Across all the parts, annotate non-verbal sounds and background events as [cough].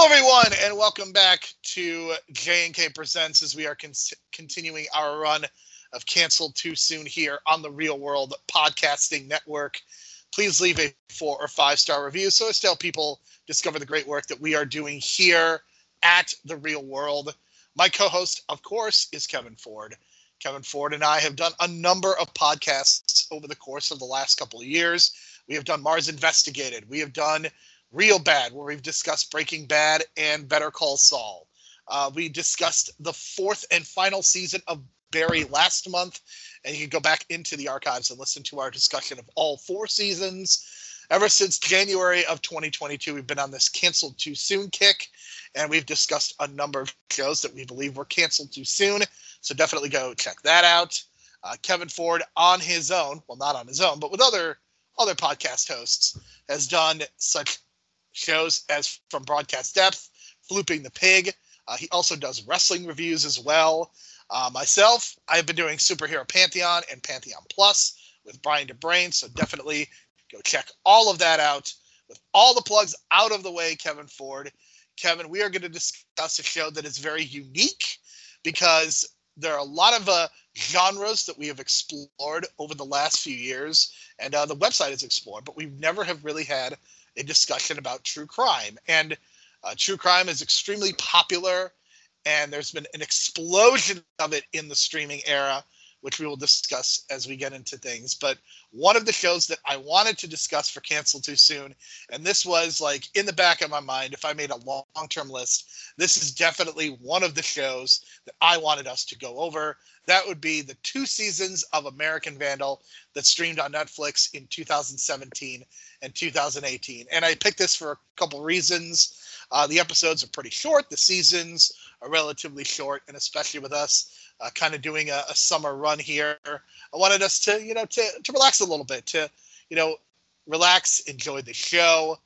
Hello, everyone, and welcome back to J&K Presents as we are con- continuing our run of Canceled Too Soon here on the Real World Podcasting Network. Please leave a four or five star review so as to help people discover the great work that we are doing here at the Real World. My co host, of course, is Kevin Ford. Kevin Ford and I have done a number of podcasts over the course of the last couple of years. We have done Mars Investigated. We have done Real Bad, where we've discussed Breaking Bad and Better Call Saul. Uh, we discussed the fourth and final season of Barry last month, and you can go back into the archives and listen to our discussion of all four seasons. Ever since January of 2022, we've been on this canceled too soon kick, and we've discussed a number of shows that we believe were canceled too soon. So definitely go check that out. Uh, Kevin Ford on his own, well, not on his own, but with other other podcast hosts, has done such shows as from Broadcast Depth, Flooping the Pig. Uh, he also does wrestling reviews as well. Uh, myself, I've been doing Superhero Pantheon and Pantheon Plus with Brian DeBrain, so definitely go check all of that out. With all the plugs out of the way, Kevin Ford. Kevin, we are going to discuss a show that is very unique because there are a lot of uh, genres that we have explored over the last few years, and uh, the website is explored, but we never have really had a discussion about true crime. And uh, true crime is extremely popular, and there's been an explosion of it in the streaming era, which we will discuss as we get into things. But one of the shows that I wanted to discuss for Cancel Too Soon, and this was like in the back of my mind, if I made a long term list, this is definitely one of the shows that I wanted us to go over. That would be the two seasons of American Vandal that streamed on Netflix in 2017 and 2018. And I picked this for a couple reasons. Uh, the episodes are pretty short, the seasons are relatively short, and especially with us uh, kind of doing a, a, summer run here, I wanted us to, you know, to, to relax a little bit, to, you know, relax, enjoy the show.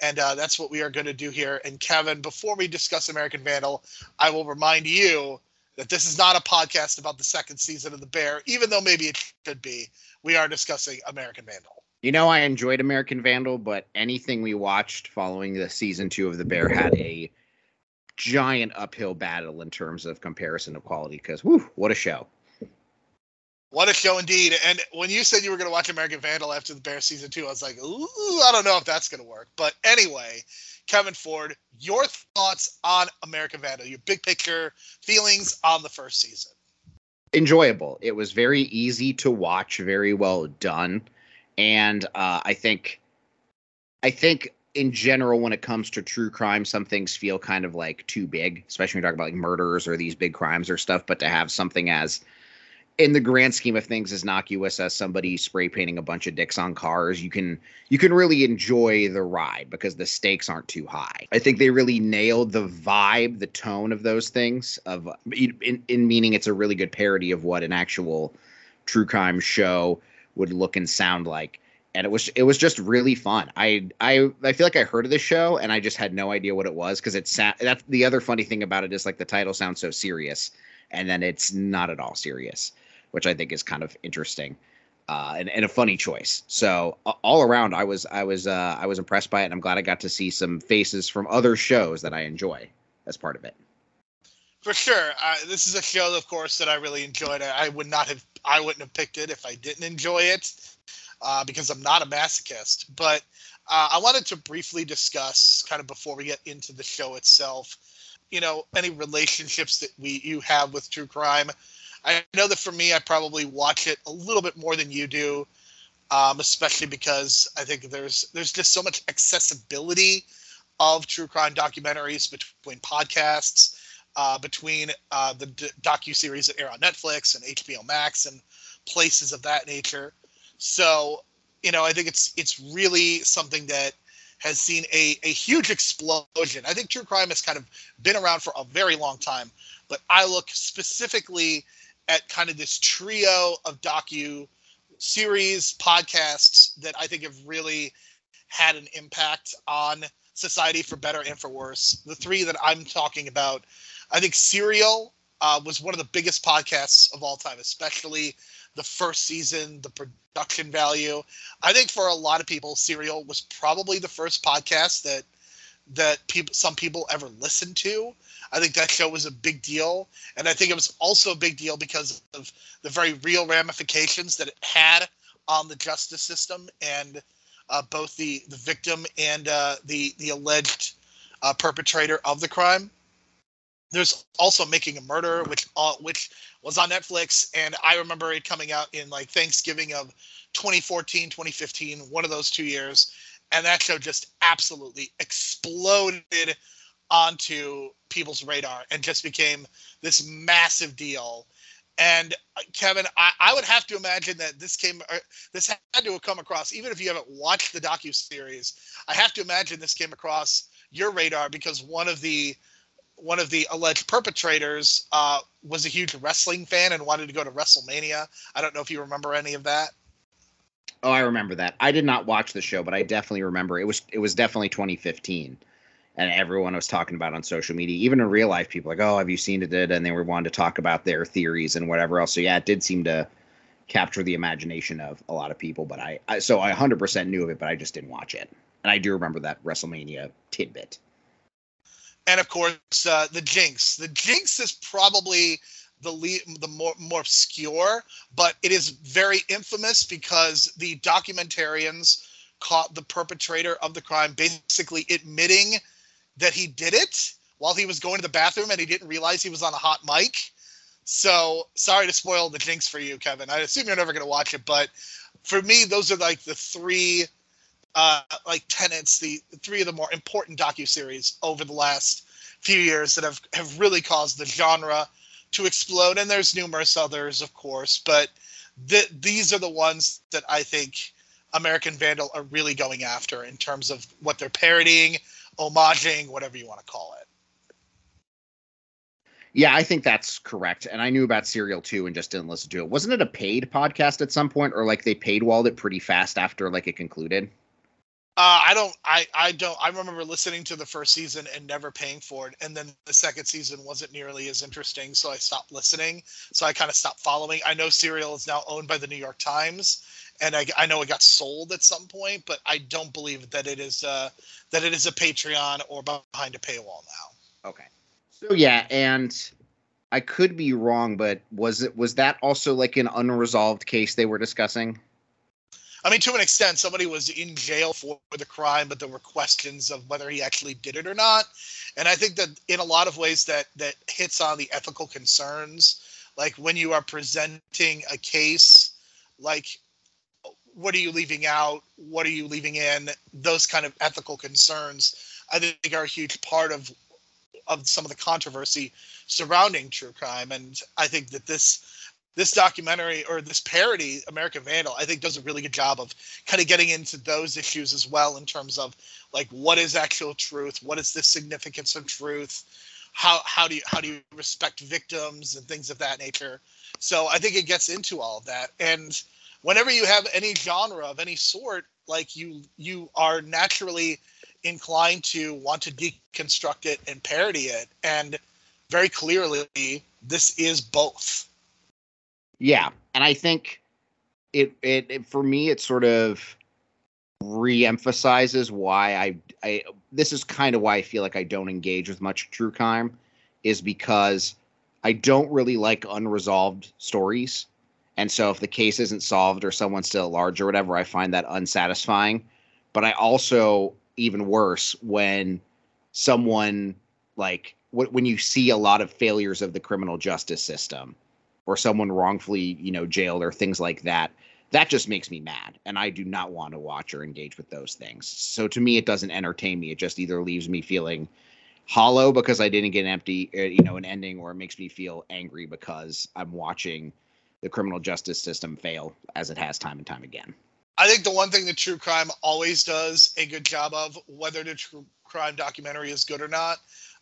And uh, that's what we are going to do here. And Kevin, before we discuss American Vandal, I will remind you that this is not a podcast about the second season of The Bear, even though maybe it should be. We are discussing American Vandal. You know, I enjoyed American Vandal, but anything we watched following the season two of The Bear had a giant uphill battle in terms of comparison of quality. Because, whoo, what a show! What a show indeed! And when you said you were going to watch American Vandal after The Bear season two, I was like, ooh, I don't know if that's going to work. But anyway, Kevin Ford, your thoughts on American Vandal, your big picture feelings on the first season. Enjoyable. It was very easy to watch, very well done and uh, I think, I think in general, when it comes to true crime, some things feel kind of like too big, especially when you talk about like murders or these big crimes or stuff. But to have something as, in the grand scheme of things, as innocuous as somebody spray painting a bunch of dicks on cars, you can you can really enjoy the ride because the stakes aren't too high. I think they really nailed the vibe, the tone of those things. Of in, in meaning, it's a really good parody of what an actual true crime show would look and sound like and it was it was just really fun. I I I feel like I heard of this show and I just had no idea what it was because it's sa- that's the other funny thing about it is like the title sounds so serious and then it's not at all serious, which I think is kind of interesting. Uh, and, and a funny choice. So all around, I was I was uh, I was impressed by it, and I'm glad I got to see some faces from other shows that I enjoy as part of it. For sure, uh, this is a show, of course, that I really enjoyed. I would not have I wouldn't have picked it if I didn't enjoy it uh, because I'm not a masochist. But uh, I wanted to briefly discuss, kind of before we get into the show itself, you know, any relationships that we you have with true crime. I know that for me, I probably watch it a little bit more than you do, um, especially because I think there's there's just so much accessibility of true crime documentaries between podcasts uh, between uh, the d- docu series that air on Netflix and HBO Max and places of that nature. So, you know, I think it's it's really something that has seen a, a huge explosion. I think true crime has kind of been around for a very long time, but I look specifically at kind of this trio of docu series podcasts that I think have really had an impact on society for better and for worse. The three that I'm talking about I think Serial uh, was one of the biggest podcasts of all time, especially the first season, the production value. I think for a lot of people, Serial was probably the first podcast that that people some people ever listened to. I think that show was a big deal, and I think it was also a big deal because of the very real ramifications that it had on the justice system and uh, both the the victim and uh, the the alleged uh, perpetrator of the crime. There's also Making a Murder, which uh, which was on Netflix, and I remember it coming out in like Thanksgiving of 2014, 2015, one of those two years, and that show just absolutely exploded onto people's radar and just became this massive deal. And uh, Kevin, I, I would have to imagine that this came, uh, this had to have come across, even if you haven't watched the docu series. I have to imagine this came across your radar because one of the one of the alleged perpetrators uh, was a huge wrestling fan and wanted to go to WrestleMania. I don't know if you remember any of that. Oh, I remember that. I did not watch the show, but I definitely remember it was it was definitely 2015, and everyone was talking about on social media, even in real life. People like, oh, have you seen it? And they were wanting to talk about their theories and whatever else. So yeah, it did seem to capture the imagination of a lot of people. But I, I so I 100% knew of it, but I just didn't watch it. And I do remember that WrestleMania tidbit. And of course, uh, the Jinx. The Jinx is probably the le- the more more obscure, but it is very infamous because the documentarians caught the perpetrator of the crime basically admitting that he did it while he was going to the bathroom and he didn't realize he was on a hot mic. So sorry to spoil the jinx for you, Kevin. I assume you're never going to watch it, but for me, those are like the three, uh, like Tenants, the, three of the more important docu series over the last few years that have have really caused the genre to explode. And there's numerous others, of course, but th- these are the ones that I think American Vandal are really going after in terms of what they're parodying, homaging, whatever you want to call it. Yeah, I think that's correct. And I knew about Serial too and just didn't listen to it. Wasn't it a paid podcast at some point or like they paid walled it pretty fast after like it concluded? Uh, I don't. I I don't. I remember listening to the first season and never paying for it, and then the second season wasn't nearly as interesting, so I stopped listening. So I kind of stopped following. I know Serial is now owned by the New York Times, and I, I know it got sold at some point, but I don't believe that it is uh, that it is a Patreon or behind a paywall now. Okay. So yeah, and I could be wrong, but was it was that also like an unresolved case they were discussing? I mean, to an extent, somebody was in jail for the crime, but there were questions of whether he actually did it or not. And I think that in a lot of ways that that hits on the ethical concerns, like when you are presenting a case, like what are you leaving out, what are you leaving in, those kind of ethical concerns, I think are a huge part of of some of the controversy surrounding true crime. And I think that this this documentary or this parody, American Vandal, I think does a really good job of kind of getting into those issues as well in terms of like what is actual truth, what is the significance of truth, how how do you how do you respect victims and things of that nature. So I think it gets into all of that. And whenever you have any genre of any sort, like you you are naturally inclined to want to deconstruct it and parody it. And very clearly, this is both. Yeah, and I think it, it, it for me it sort of re-emphasizes why I I this is kind of why I feel like I don't engage with much true crime is because I don't really like unresolved stories. And so if the case isn't solved or someone's still at large or whatever, I find that unsatisfying. But I also even worse when someone like when you see a lot of failures of the criminal justice system or someone wrongfully, you know, jailed or things like that, that just makes me mad. And I do not want to watch or engage with those things. So to me, it doesn't entertain me. It just either leaves me feeling hollow because I didn't get an empty, uh, you know, an ending, or it makes me feel angry because I'm watching the criminal justice system fail as it has time and time again. I think the one thing that true crime always does a good job of, whether the true crime documentary is good or not,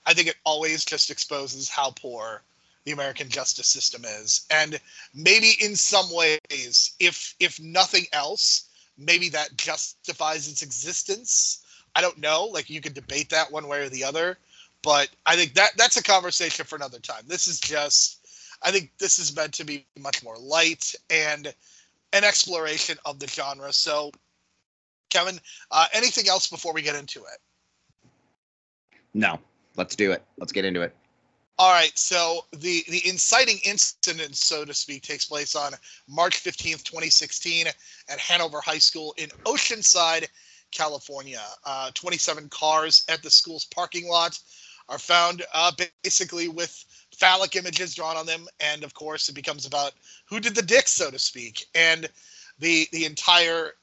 I think it always just exposes how poor the American justice system is. And maybe in some ways, if if nothing else, maybe that justifies its existence. I don't know. Like you could debate that one way or the other. but I think that that's a conversation for another time. This is just I think this is meant to be much more light and an exploration of the genre. So, Kevin, uh, anything else before we get into it? No, let's do it. Let's get into it. All right, so the the inciting incident, so to speak, takes place on March 15th, 2016 at Hanover High School in Oceanside, California. Uh, 27 cars at the school's parking lot are found uh, basically with phallic images drawn on them, and of course, it becomes about who did the dick, so to speak. And the the entire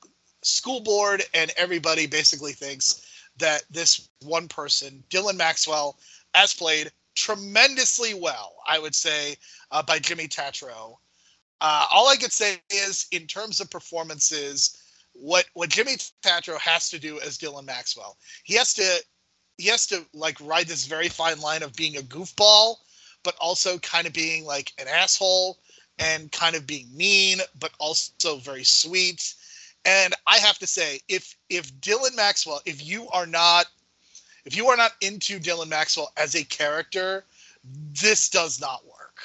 school board and everybody basically thinks that this one person, Dylan Maxwell, as played tremendously well, I would say, uh, by Jimmy Tatro. Uh, all I could say is, in terms of performances, what what Jimmy Tatro has to do as Dylan Maxwell, he has to he has to like ride this very fine line of being a goofball, but also kind of being like an asshole and kind of being mean, but also very sweet. And I have to say, if if Dylan Maxwell, if you are not if you are not into Dylan Maxwell as a character, this does not work.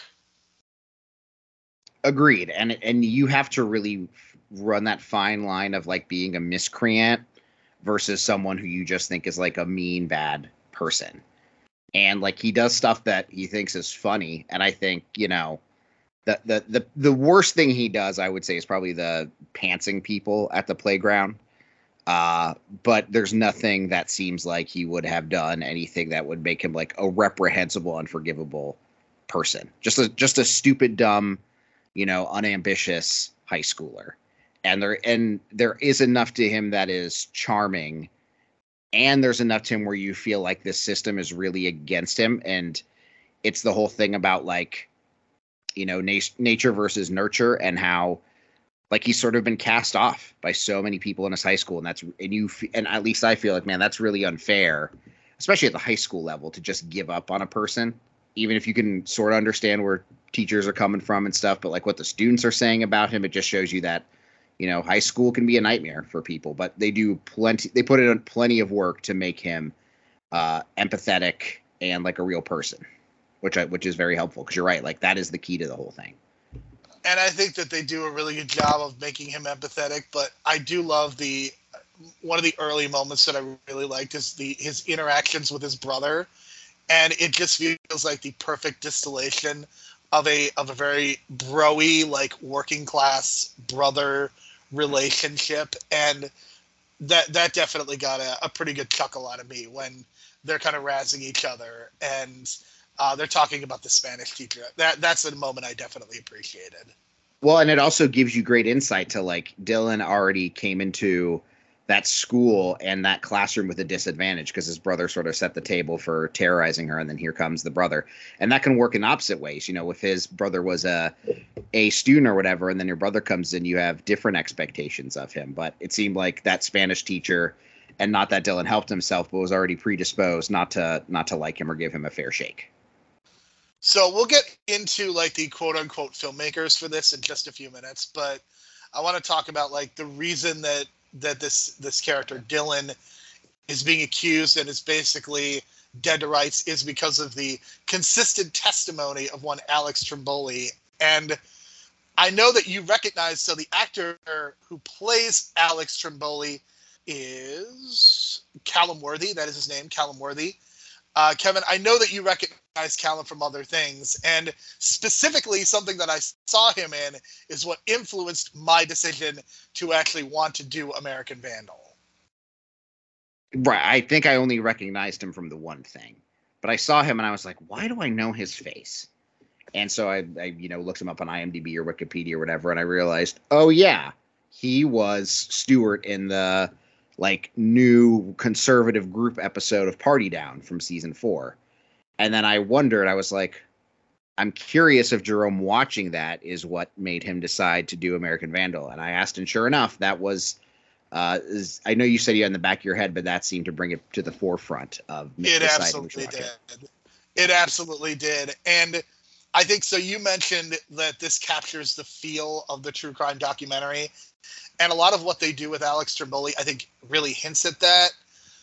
Agreed. And and you have to really run that fine line of like being a miscreant versus someone who you just think is like a mean bad person. And like he does stuff that he thinks is funny and I think, you know, the the the the worst thing he does I would say is probably the pantsing people at the playground uh, but there's nothing that seems like he would have done anything that would make him like a reprehensible, unforgivable person. Just a just a stupid, dumb, you know, unambitious high schooler. And there and there is enough to him that is charming, and there's enough to him where you feel like this system is really against him, and it's the whole thing about like, you know, nat- nature versus nurture, and how like he's sort of been cast off by so many people in his high school and that's and you and at least i feel like man that's really unfair especially at the high school level to just give up on a person even if you can sort of understand where teachers are coming from and stuff but like what the students are saying about him it just shows you that you know high school can be a nightmare for people but they do plenty they put in plenty of work to make him uh empathetic and like a real person which i which is very helpful because you're right like that is the key to the whole thing and I think that they do a really good job of making him empathetic. But I do love the one of the early moments that I really liked is the his interactions with his brother, and it just feels like the perfect distillation of a of a very broy like working class brother relationship, and that that definitely got a, a pretty good chuckle out of me when they're kind of razzing each other and uh, they're talking about the Spanish teacher. That that's a moment I definitely appreciated. Well, and it also gives you great insight to like Dylan already came into that school and that classroom with a disadvantage because his brother sort of set the table for terrorizing her and then here comes the brother and that can work in opposite ways you know if his brother was a a student or whatever and then your brother comes in you have different expectations of him but it seemed like that spanish teacher and not that dylan helped himself but was already predisposed not to not to like him or give him a fair shake so we'll get into like the quote unquote filmmakers for this in just a few minutes, but I want to talk about like the reason that that this this character Dylan is being accused and is basically dead to rights is because of the consistent testimony of one Alex Trimboli. And I know that you recognize so the actor who plays Alex Trimboli is Calum Worthy. That is his name, Calum Worthy. Uh, Kevin, I know that you recognize Calum from other things, and specifically something that I saw him in is what influenced my decision to actually want to do American Vandal. Right. I think I only recognized him from the one thing, but I saw him and I was like, why do I know his face? And so I, I you know, looked him up on IMDb or Wikipedia or whatever, and I realized, oh yeah, he was Stewart in the like new conservative group episode of Party Down from season four. And then I wondered, I was like, I'm curious if Jerome watching that is what made him decide to do American Vandal. And I asked, and sure enough, that was. Uh, is, I know you said you had in the back of your head, but that seemed to bring it to the forefront of it. Absolutely did. It. it absolutely did, and I think so. You mentioned that this captures the feel of the true crime documentary, and a lot of what they do with Alex Trimboli, I think, really hints at that.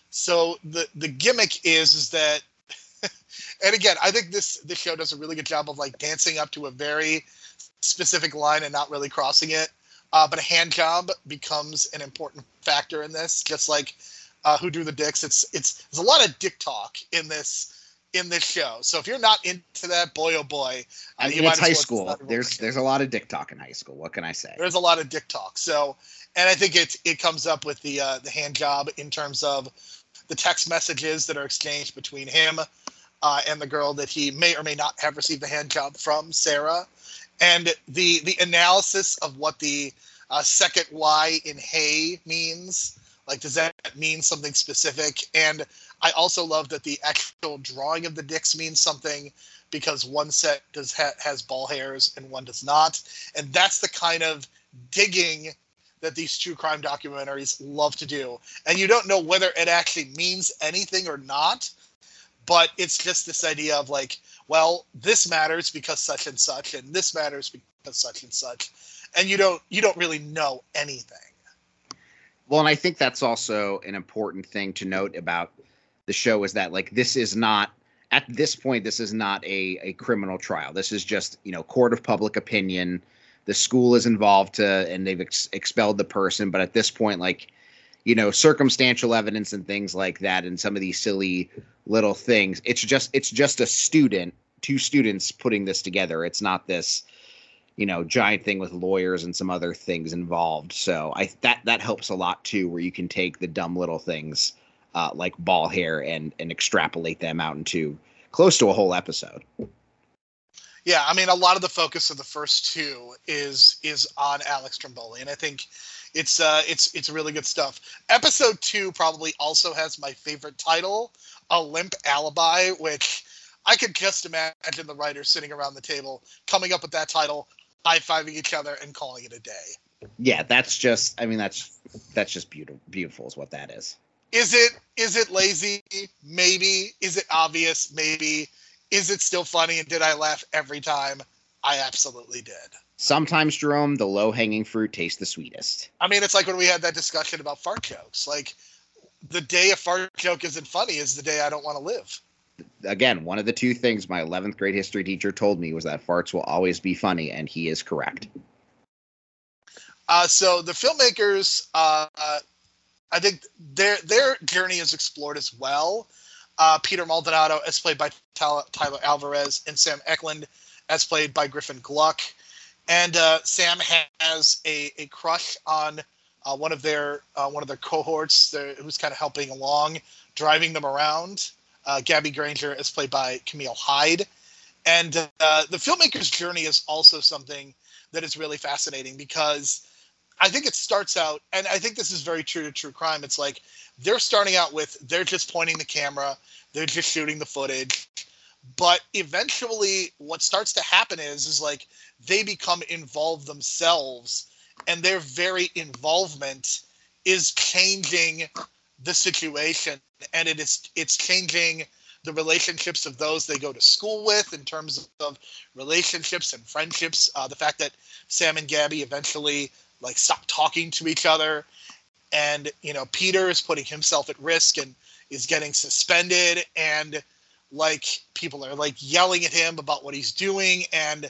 So the the gimmick is is that [laughs] and again, I think this this show does a really good job of like dancing up to a very specific line and not really crossing it. Uh, but a hand job becomes an important factor in this, just like uh, who drew the dicks. It's it's there's a lot of dick talk in this in this show. So if you're not into that, boy oh boy, I uh, mean, you might it's high well school. There's there's a lot of dick talk in high school. What can I say? there's a lot of dick talk. So, and I think it it comes up with the uh, the hand job in terms of the text messages that are exchanged between him uh, and the girl that he may or may not have received the hand job from, Sarah, and the the analysis of what the uh, second Y in hey means. Like, does that mean something specific? And I also love that the actual drawing of the dicks means something because one set does ha- has ball hairs and one does not, and that's the kind of digging that these true crime documentaries love to do. And you don't know whether it actually means anything or not, but it's just this idea of like, well, this matters because such and such, and this matters because such and such, and you don't you don't really know anything. Well, and I think that's also an important thing to note about the show is that like this is not at this point this is not a a criminal trial. This is just you know court of public opinion. The school is involved to and they've ex- expelled the person, but at this point like you know circumstantial evidence and things like that and some of these silly little things. It's just it's just a student, two students putting this together. It's not this you know giant thing with lawyers and some other things involved so i that that helps a lot too where you can take the dumb little things uh, like ball hair and and extrapolate them out into close to a whole episode Yeah, I mean, a lot of the focus of the first two is is on Alex Trimboli, and I think it's uh it's it's really good stuff. Episode two probably also has my favorite title, "A Limp Alibi," which I could just imagine the writers sitting around the table coming up with that title, high fiving each other, and calling it a day. yeah that's just i mean that's that's just beautiful beautiful is what that is Is it is it lazy? Maybe. Is it obvious? Maybe. Is it still funny? And did I laugh every time? I absolutely did. Sometimes jerome the low hanging fruit tastes the sweetest I mean, it's like when we had that discussion about fart jokes. Like, the day a fart joke isn't funny is the day I don't want to live. again one of the two things my 11th grade history teacher told me was that farts will always be funny and he is correct Uh, so the filmmakers, uh, I think their their journey is explored as well. Uh, Peter Maldonado, as played by Tyler, Tyler Alvarez, and Sam Ecklund, as played by Griffin Gluck. And uh, Sam has a, a crush on uh, one of their uh, one of their cohorts, who's kind of helping along, driving them around. Uh, Gabby Granger, is played by Camille Hyde. And uh, the filmmaker's journey is also something that is really fascinating because I think it starts out, and I think this is very true to true crime. It's like they're starting out with they're just pointing the camera, they're just shooting the footage, but eventually, what starts to happen is is like they become involved themselves, and their very involvement is changing the situation, and it is it's changing the relationships of those they go to school with in terms of relationships and friendships. Uh, the fact that Sam and Gabby eventually like stop talking to each other and you know peter is putting himself at risk and is getting suspended and like people are like yelling at him about what he's doing. And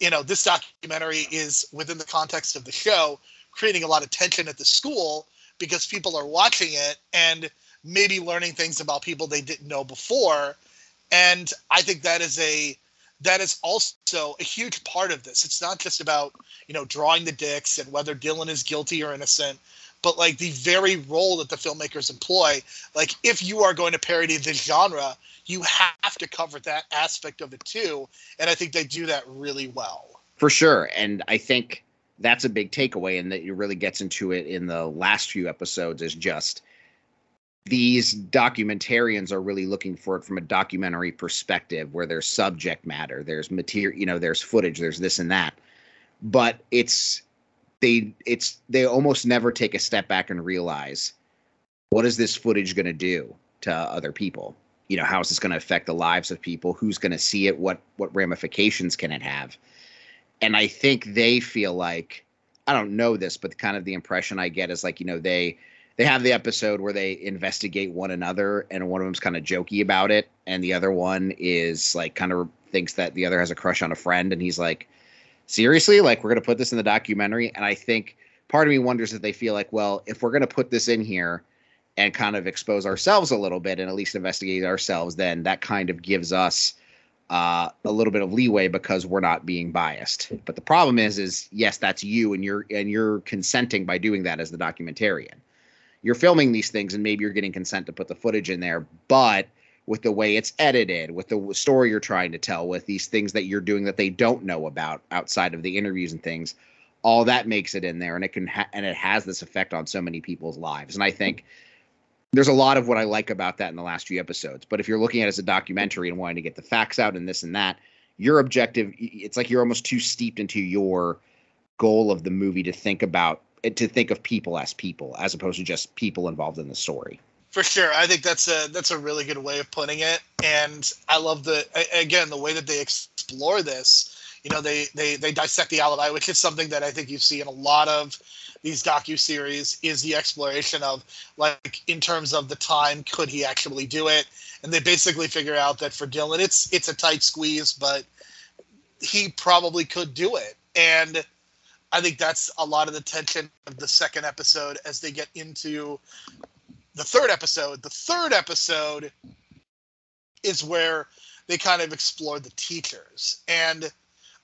you know this documentary is within the context of the show creating a lot of tension at the school because people are watching it and maybe learning things about people they didn't know before. And i think that is a that is also a huge part of this. It's not just about you know drawing the dicks and whether dylan is guilty or innocent but like the very role that the filmmakers employ. Like if you are going to parody this genre you have to cover that aspect of it too and i think they do that really well For sure. And I think that's a big takeaway, and that it really gets into it in the last few episodes is just these documentarians are really looking for it from a documentary perspective where there's subject matter, there's material, you know, there's footage, there's this and that. But it's they it's they almost never take a step back and realize what is this footage going to do to other people? You know, how is this going to affect the lives of people? Who's going to see it? What what ramifications can it have? and I think they feel like I don't know this, but kind of the impression I get is like you know they they have the episode where they investigate one another, and one of them's kind of jokey about it, and the other one is like kind of thinks that the other has a crush on a friend, and he's like, seriously, like we're gonna put this in the documentary, and I think part of me wonders if they feel like, well, if we're gonna put this in here and kind of expose ourselves a little bit and at least investigate ourselves, then that kind of gives us uh, a little bit of leeway because we're not being biased. But the problem is, is yes, that's you, and you're and you're consenting by doing that as the documentarian. You're filming these things, and maybe you're getting consent to put the footage in there, but with the way it's edited, with the story you're trying to tell, with these things that you're doing that they don't know about outside of the interviews and things, all that makes it in there, and it can ha- and it has this effect on so many people's lives. And I think there's a lot of what I like about that in the last few episodes. But if you're looking at it as a documentary and wanting to get the facts out and this and that, your objective, it's like you're almost too steeped into your goal of the movie to think about eh, to think of people as people as opposed to just people involved in the story. For sure, I think that's a that's a really good way of putting it, and I love the again the way that they explore this. You know, they they they dissect the alibi, which is something that I think you see in a lot of these docu series is the exploration of like in terms of the time could he actually do it? And they basically figure out that for Dylan it's it's a tight squeeze but he probably could do it. And I think that's a lot of the tension of the second episode as they get into the third episode. The third episode is where they kind of explore the teachers. And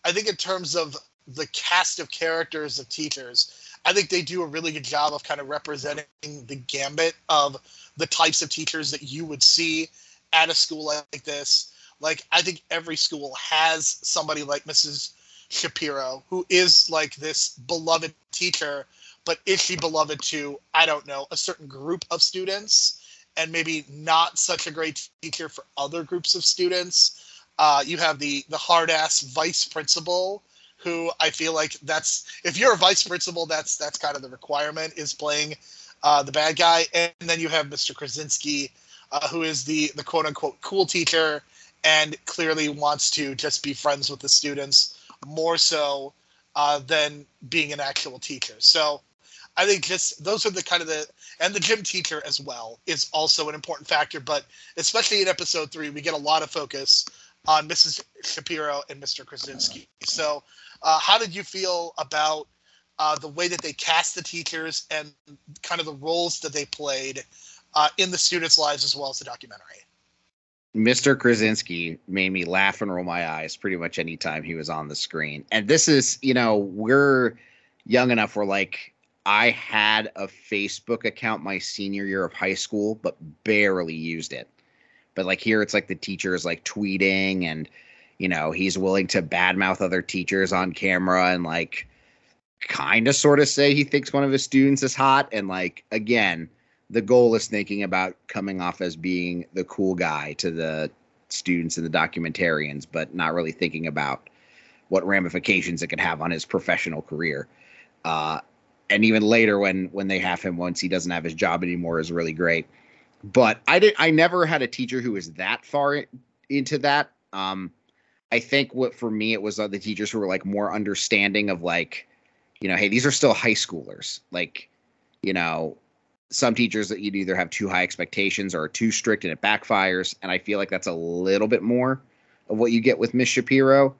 I think in terms of the cast of characters of teachers I think they do a really good job of kind of representing the gambit of the types of teachers that you would see at a school like this. Like, I think every school has somebody like Mrs. Shapiro, who is like this beloved teacher, but is she beloved to, I don't know, a certain group of students and maybe not such a great teacher for other groups of students? Uh, you have the the hard ass vice principal who I feel like that's if you're a vice principal, that's that's kind of the requirement is playing uh, the bad guy, and then you have Mr. Krasinski, uh, who is the the quote unquote cool teacher, and clearly wants to just be friends with the students more so uh, than being an actual teacher. So I think just those are the kind of the and the gym teacher as well is also an important factor. But especially in episode three, we get a lot of focus on Mrs. Shapiro and Mr. Krasinski. So uh, how did you feel about uh, the way that they cast the teachers and kind of the roles that they played uh, in the students' lives as well as the documentary? Mr. Krasinski made me laugh and roll my eyes pretty much anytime he was on the screen. And this is, you know, we're young enough where like I had a Facebook account my senior year of high school, but barely used it. But like here, it's like the teachers like tweeting and you know, he's willing to badmouth other teachers on camera and like kind of sort of say he thinks one of his students is hot. And like, again, the goal is thinking about coming off as being the cool guy to the students and the documentarians, but not really thinking about what ramifications it could have on his professional career. Uh, and even later when when they have him once he doesn't have his job anymore is really great. But I did I never had a teacher who was that far into that. Um, I think what for me it was uh, the teachers who were like more understanding of like, you know, hey, these are still high schoolers. Like, you know, some teachers that you'd either have too high expectations or are too strict and it backfires. And I feel like that's a little bit more of what you get with Miss Shapiro.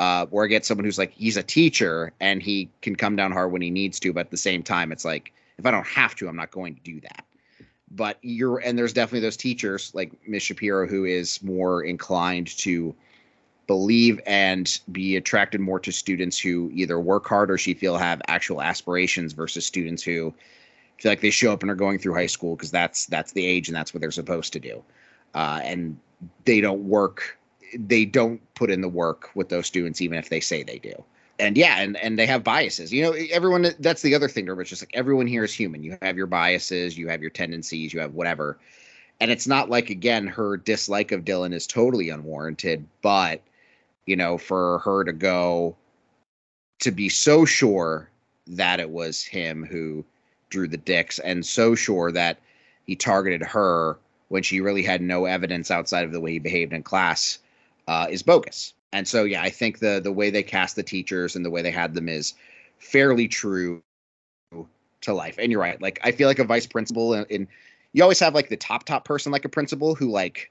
Uh, or get someone who's like, he's a teacher and he can come down hard when he needs to, but at the same time, it's like, if I don't have to, I'm not going to do that. But you're, and there's definitely those teachers like Miss Shapiro who is more inclined to believe and be attracted more to students who either work hard or she feel have actual aspirations versus students who feel like they show up and are going through high school because that's that's the age and that's what they're supposed to do. Uh, and they don't work they don't put in the work with those students even if they say they do. And yeah and and they have biases. You know everyone that's the other thing to it's just like everyone here is human. You have your biases you have your tendencies you have whatever. And it's not like again her dislike of dylan is totally unwarranted but you know, for her to go to be so sure that it was him who drew the dicks and so sure that he targeted her when she really had no evidence outside of the way he behaved in class uh, is bogus. And so, yeah, I think the the way they cast the teachers and the way they had them is fairly true to life. And you're right. Like I feel like a vice principal and, you always have like the top top person like a principal who like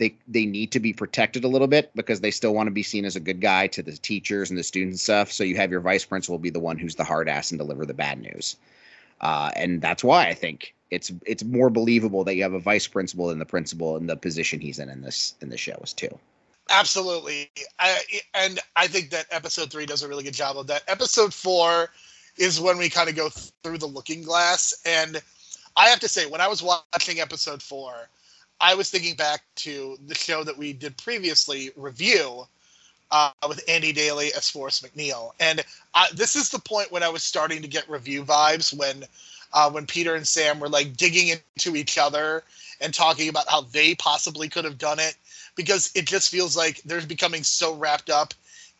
they they need to be protected a little bit because they still want to be seen as a good guy to the teachers and the students and stuff. So you have your vice principal be the one who's the hard ass and deliver the bad news. Uh, and that's why I think it's it's more believable that you have a vice principal than the principal in the position he's in in this in the shows too. Absolutely. I, and I think that episode three does a really good job of that. Episode four is when we kind of go through the looking glass. And I have to say, when I was watching episode four, I was thinking back to the show that we did previously review uh, with Andy Daly as Forrest McNeil. And I, this is the point when I was starting to get review vibes when uh, when Peter and Sam were like digging into each other and talking about how they possibly could have done it. Because it just feels like they're becoming so wrapped up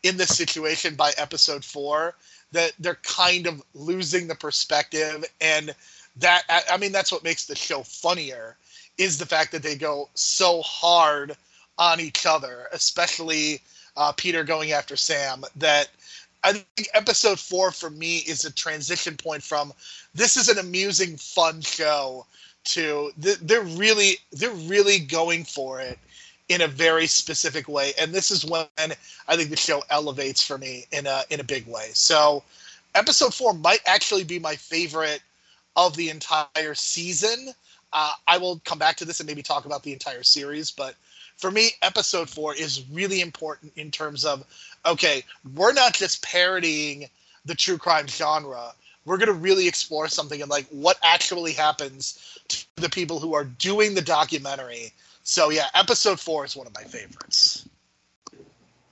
in this situation by episode four that they're kind of losing the perspective. And that i mean that's what makes the show funnier is the fact that they go so hard on each other especially uh, peter going after sam that i think episode four for me is a transition point from this is an amusing fun show to they're really they're really going for it in a very specific way. And this is when I think the show elevates for me in a in a big way. So episode four might actually be my favorite of the entire season. Uh, I will come back to this and maybe talk about the entire series, but for me, episode four is really important in terms of okay, we're not just parodying the true crime genre. We're going to really explore something and like what actually happens to the people who are doing the documentary so yeah, episode four is one of my favorites.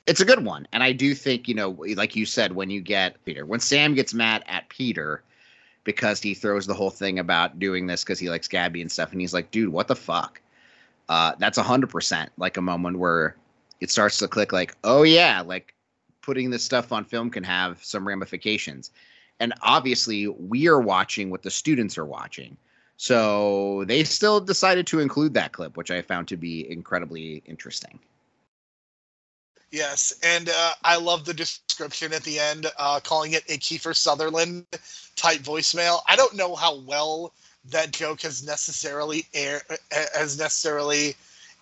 It's a good one, and I do think you know, like you said, when you get Peter, when Sam gets mad at Peter because he throws the whole thing about doing this because he likes Gabby and stuff, and he's like, "Dude, what the fuck?" Uh, that's hundred percent like a moment where it starts to click. Like, oh yeah, like putting this stuff on film can have some ramifications, and obviously we are watching what the students are watching. So they still decided to include that clip, which I found to be incredibly interesting. Yes, and uh, I love the description at the end, uh, calling it a Kiefer Sutherland type voicemail. I don't know how well that joke has necessarily air has necessarily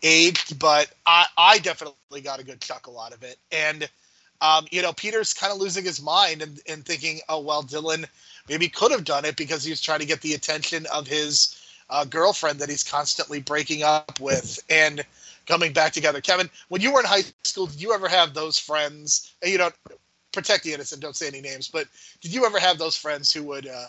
aged, but I, I definitely got a good chuckle out of it. And um, you know, Peter's kind of losing his mind and, and thinking, oh well, Dylan maybe could have done it because he was trying to get the attention of his uh, girlfriend that he's constantly breaking up with and coming back together. Kevin, when you were in high school, did you ever have those friends? And you don't protect the innocent, don't say any names, but did you ever have those friends who would uh,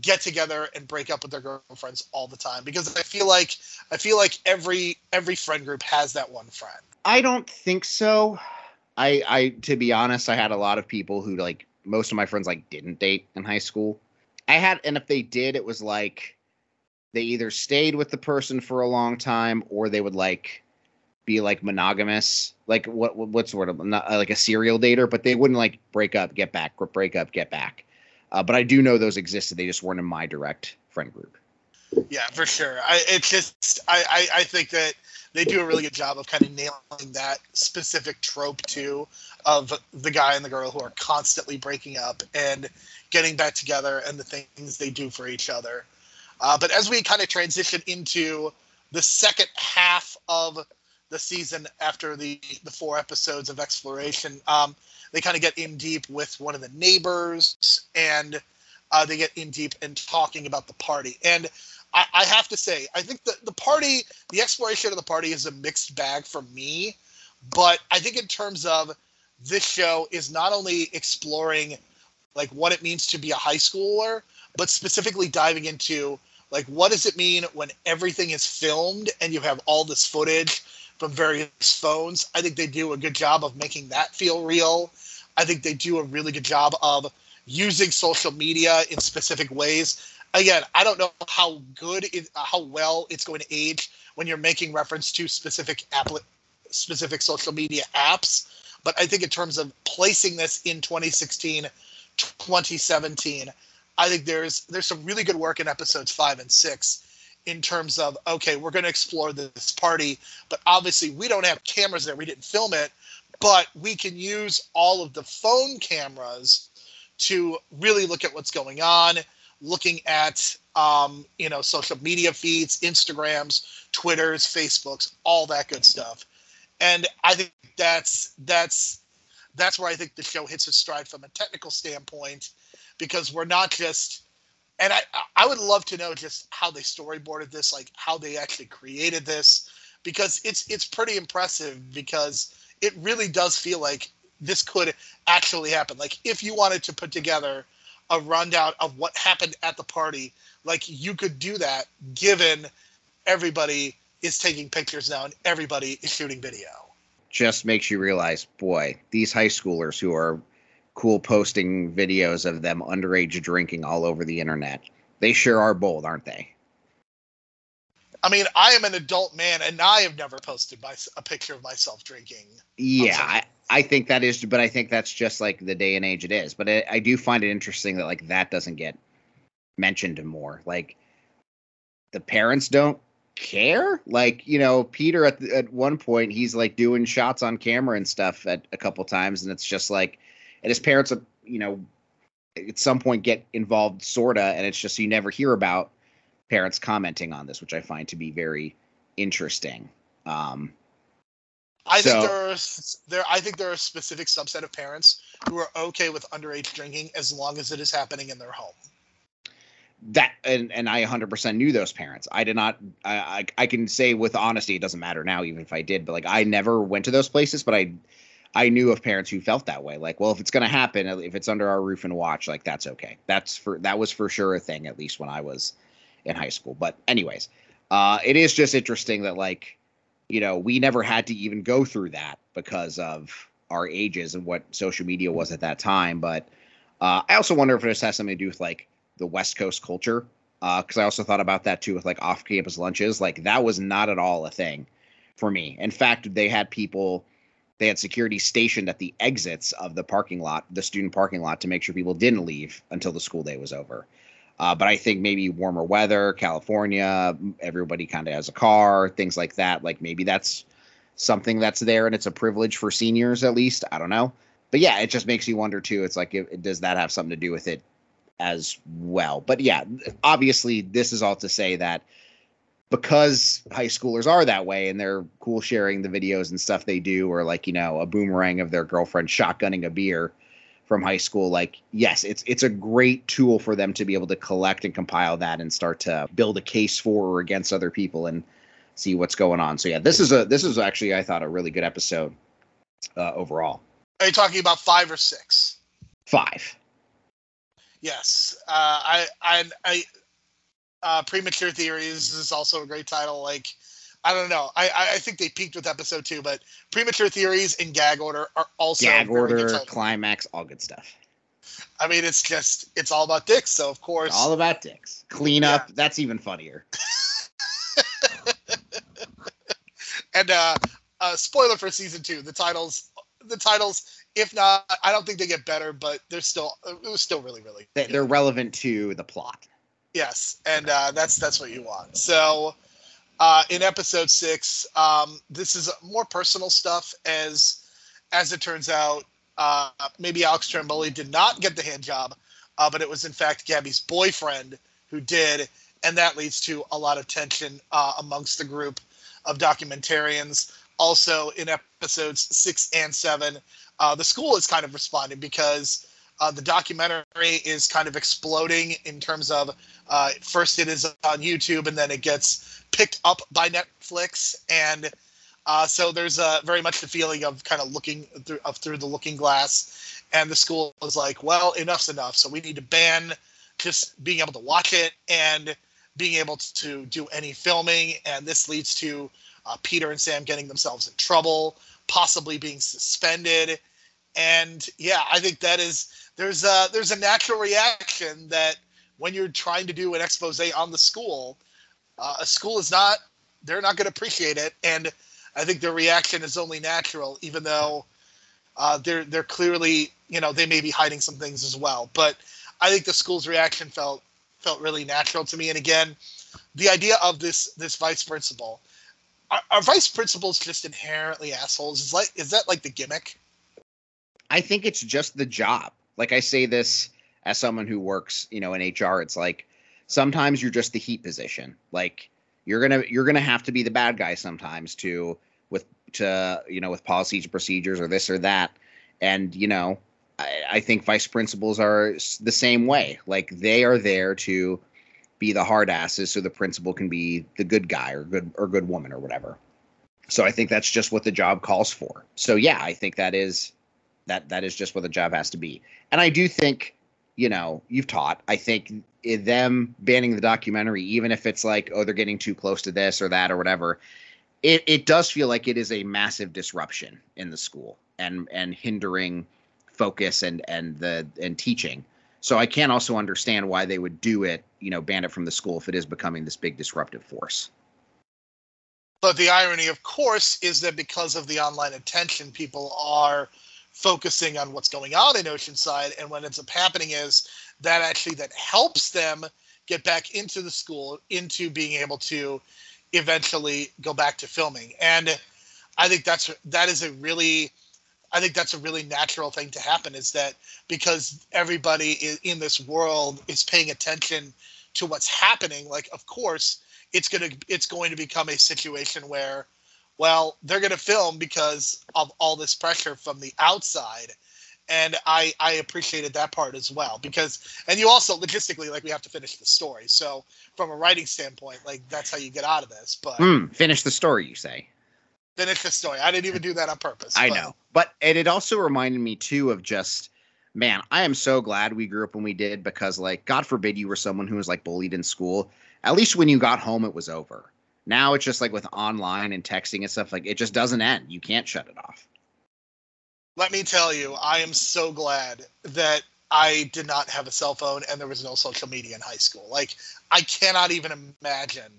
get together and break up with their girlfriends all the time? Because I feel like I feel like every every friend group has that one friend. I don't think so. I I to be honest, I had a lot of people who like most of my friends like didn't date in high school. I had, and if they did, it was like they either stayed with the person for a long time or they would like be like monogamous, like what what sort of not like a serial dater, but they wouldn't like break up, get back, break up, get back. Uh, but I do know those existed. They just weren't in my direct friend group. Yeah, for sure. I it's just I, I I think that they do a really good job of kind of nailing that specific trope too of the guy and the girl who are constantly breaking up and getting back together and the things they do for each other. Uh, but as we kind of transition into the second half of the season after the the four episodes of exploration, um, they kind of get in deep with one of the neighbors and uh, they get in deep and talking about the party. And I, I have to say, I think the, the party, the exploration of the party is a mixed bag for me. But I think in terms of this show is not only exploring like what it means to be a high schooler, but specifically diving into like what does it mean when everything is filmed and you have all this footage from various phones. I think they do a good job of making that feel real. I think they do a really good job of using social media in specific ways again, I don't know how good, it, how well it's going to age when you're making reference to specific app, specific social media apps. But I think in terms of placing this in 2016, 2017, I think there's there's some really good work in episodes five and six in terms of okay, we're going to explore this party, but obviously we don't have cameras there. We didn't film it, but we can use all of the phone cameras to really look at what's going on looking at um, you know social media feeds, Instagrams, Twitters, Facebooks, all that good stuff. And I think that's that's that's where I think the show hits its stride from a technical standpoint, because we're not just and I I would love to know just how they storyboarded this, like how they actually created this, because it's it's pretty impressive because it really does feel like this could actually happen. Like if you wanted to put together a rundown of what happened at the party, like you could do that given everybody is taking pictures now and everybody is shooting video. Just makes you realize, boy, these high schoolers who are cool posting videos of them underage drinking all over the internet. They sure are bold, aren't they? I mean, I am an adult man, and I have never posted my, a picture of myself drinking. Yeah, I, I think that is, but I think that's just like the day and age it is. But I, I do find it interesting that like that doesn't get mentioned more. Like the parents don't care. Like you know, Peter at the, at one point he's like doing shots on camera and stuff at a couple times, and it's just like, and his parents, are, you know, at some point get involved sorta, and it's just you never hear about parents commenting on this, which I find to be very interesting. Um, I So- think there are there. I think there are a specific subset of parents who are okay with underage drinking as long as it is happening in their home. that and and I 100% knew those parents. I did not. I, I I can say with honesty, it doesn't matter now, even if I did. But like, I never went to those places, but I I knew of parents who felt that way. Like, well, if it's gonna happen, if it's under our roof and watch, like that's okay. That's for that was for sure a thing, at least when I was in high school. But anyways, uh, it is just interesting that like, you know, we never had to even go through that because of our ages and what social media was at that time. But uh, I also wonder if this has something to do with like the West Coast culture. Because I also thought about that too with like off campus lunches. Like that was not at all a thing for me. In fact, they had people, they had security stationed at the exits of the parking lot, the student parking lot, to make sure people didn't leave until the school day was over. Uh, but I think maybe warmer weather, California, everybody kind of has a car, things like that. Like maybe that's something that's there and it's a privilege for seniors at least. I don't know. But yeah, it just makes you wonder too. It's like, it, does that have something to do with it as well? But yeah, obviously, this is all to say that because high schoolers are that way and they're cool sharing the videos and stuff they do, or like, you know, a boomerang of their girlfriend shotgunning a beer from high school like yes it's it's a great tool for them to be able to collect and compile that and start to build a case for or against other people and see what's going on so yeah this is a this is actually i thought a really good episode uh, overall Are you talking about five or six? five Yes. Uh, I I I uh, premature theories is also a great title. Like I don't know. I I think they peaked with episode two, but premature theories in gag order are also gag order climax all good stuff I mean, it's just it's all about dicks. So of course, all about dicks cleanup that's even funnier [laughs] and uh, uh, spoiler for season two, the titles the titles. If not, I don't think they get better, but they're still it was still really really They- they're relevant to the plot Yes, and uh, that's that's what you want. So, uh, in episode six, um, this is more personal stuff. As as it turns out, uh, maybe Alex Trimboli did not get the hand job, uh, but it was in fact Gabby's boyfriend who did, and that leads to a lot of tension uh, amongst the group of documentarians. Also, in episodes six and seven, uh, the school is kind of responding because uh, the documentary is kind of exploding in terms of uh, first it is on YouTube and then it gets picked up by Netflix. And uh, so there's very much the feeling of kind of looking through of through the looking glass. And the school is like well enough's enough. So we need to ban just being able to watch it and being able to do any filming. And this leads to uh, Peter and Sam getting themselves in trouble possibly being suspended. And yeah I think that is there's a there's a natural reaction that when you're trying to do an expose on the school, uh, a school is not they're not going to appreciate it, and I think their reaction is only natural, even though uh, they're they're clearly you know they may be hiding some things as well. But I think the school's reaction felt felt really natural to me, and again, the idea of this this vice principal. Are, are vice principals just inherently assholes? Is like is that like the gimmick? I think it's just the job. Like I say this as someone who works, you know, in HR, it's like sometimes you're just the heat position. Like you're gonna you're gonna have to be the bad guy sometimes to with to you know with policies and procedures or this or that. And you know, I, I think vice principals are the same way. Like they are there to be the hard asses so the principal can be the good guy or good or good woman or whatever. So I think that's just what the job calls for. So yeah, I think that is that that is just what the job has to be. And I do think, you know, you've taught. I think them banning the documentary, even if it's like, oh, they're getting too close to this or that or whatever, it, it does feel like it is a massive disruption in the school and and hindering focus and and the and teaching. So I can also understand why they would do it, you know, ban it from the school if it is becoming this big disruptive force. But the irony, of course, is that because of the online attention, people are focusing on what's going on in Oceanside, and what ends up happening is that actually that helps them get back into the school, into being able to eventually go back to filming. And I think that's that is a really I think that's a really natural thing to happen is that because everybody in this world is paying attention to what's happening, like of course it's gonna it's going to become a situation where, well, they're gonna film because of all this pressure from the outside. And I I appreciated that part as well because and you also logistically like we have to finish the story. So from a writing standpoint, like that's how you get out of this. But Hmm, finish the story, you say. finish the story. I didn't even do that on purpose. I but- know. But and it also reminded me too of just man, I am so glad we grew up when we did because like God forbid you were someone who was like bullied in school. At least when you got home it was over. Now it's just like with online and texting and stuff like it just doesn't end. You can't shut it off. let me tell you, I am so glad that I did not have a cell phone and there was no social media in high school. Like, I cannot even imagine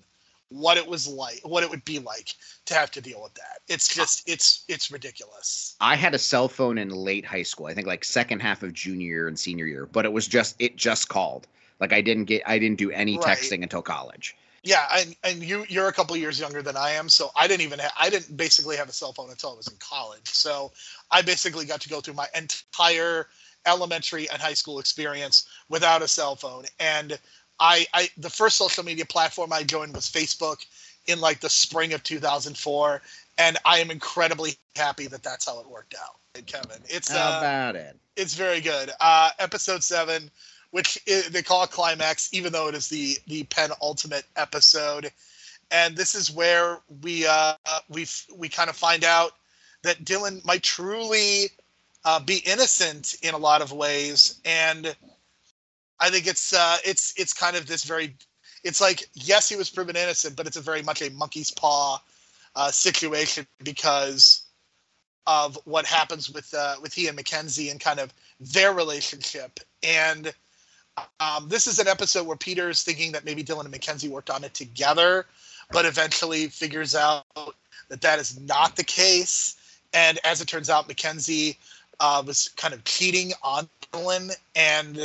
what it was like, what it would be like to have to deal with that. It's just, it's, it's ridiculous. I had a cell phone in late high school. I think like second half of junior year and senior year, but it was just it just called. Like I didn't get I didn't do any Right. texting until college. Yeah, and and you you're a couple years younger than I am, so I didn't even ha- I didn't basically have a cell phone until I was in college. So I basically got to go through my entire elementary and high school experience without a cell phone. And I I the first social media platform I joined was Facebook in like the spring of 2004, and I am incredibly happy that that's how it worked out. Kevin, it's How uh, about it? it's very good. Uh, episode seven, which i they call it climax, even though it is the the penultimate episode, and this is where we uh, we we kind of find out that Dylan might truly uh, be innocent in a lot of ways, and I think it's uh, it's it's kind of this very, it's like yes, he was proven innocent, but it's a very much a monkey's paw uh, situation because of what happens with uh, with he and Mackenzie and kind of their relationship. And um, this is an episode where Peter is thinking that maybe Dylan and Mackenzie worked on it together, but eventually figures out that that is not the case. And as it turns out, Mackenzie uh, was kind of cheating on Dylan, and